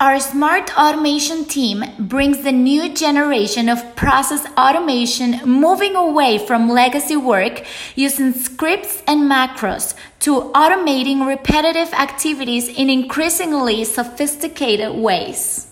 Our smart automation team brings the new generation of process automation moving away from legacy work using scripts and macros to automating repetitive activities in increasingly sophisticated ways.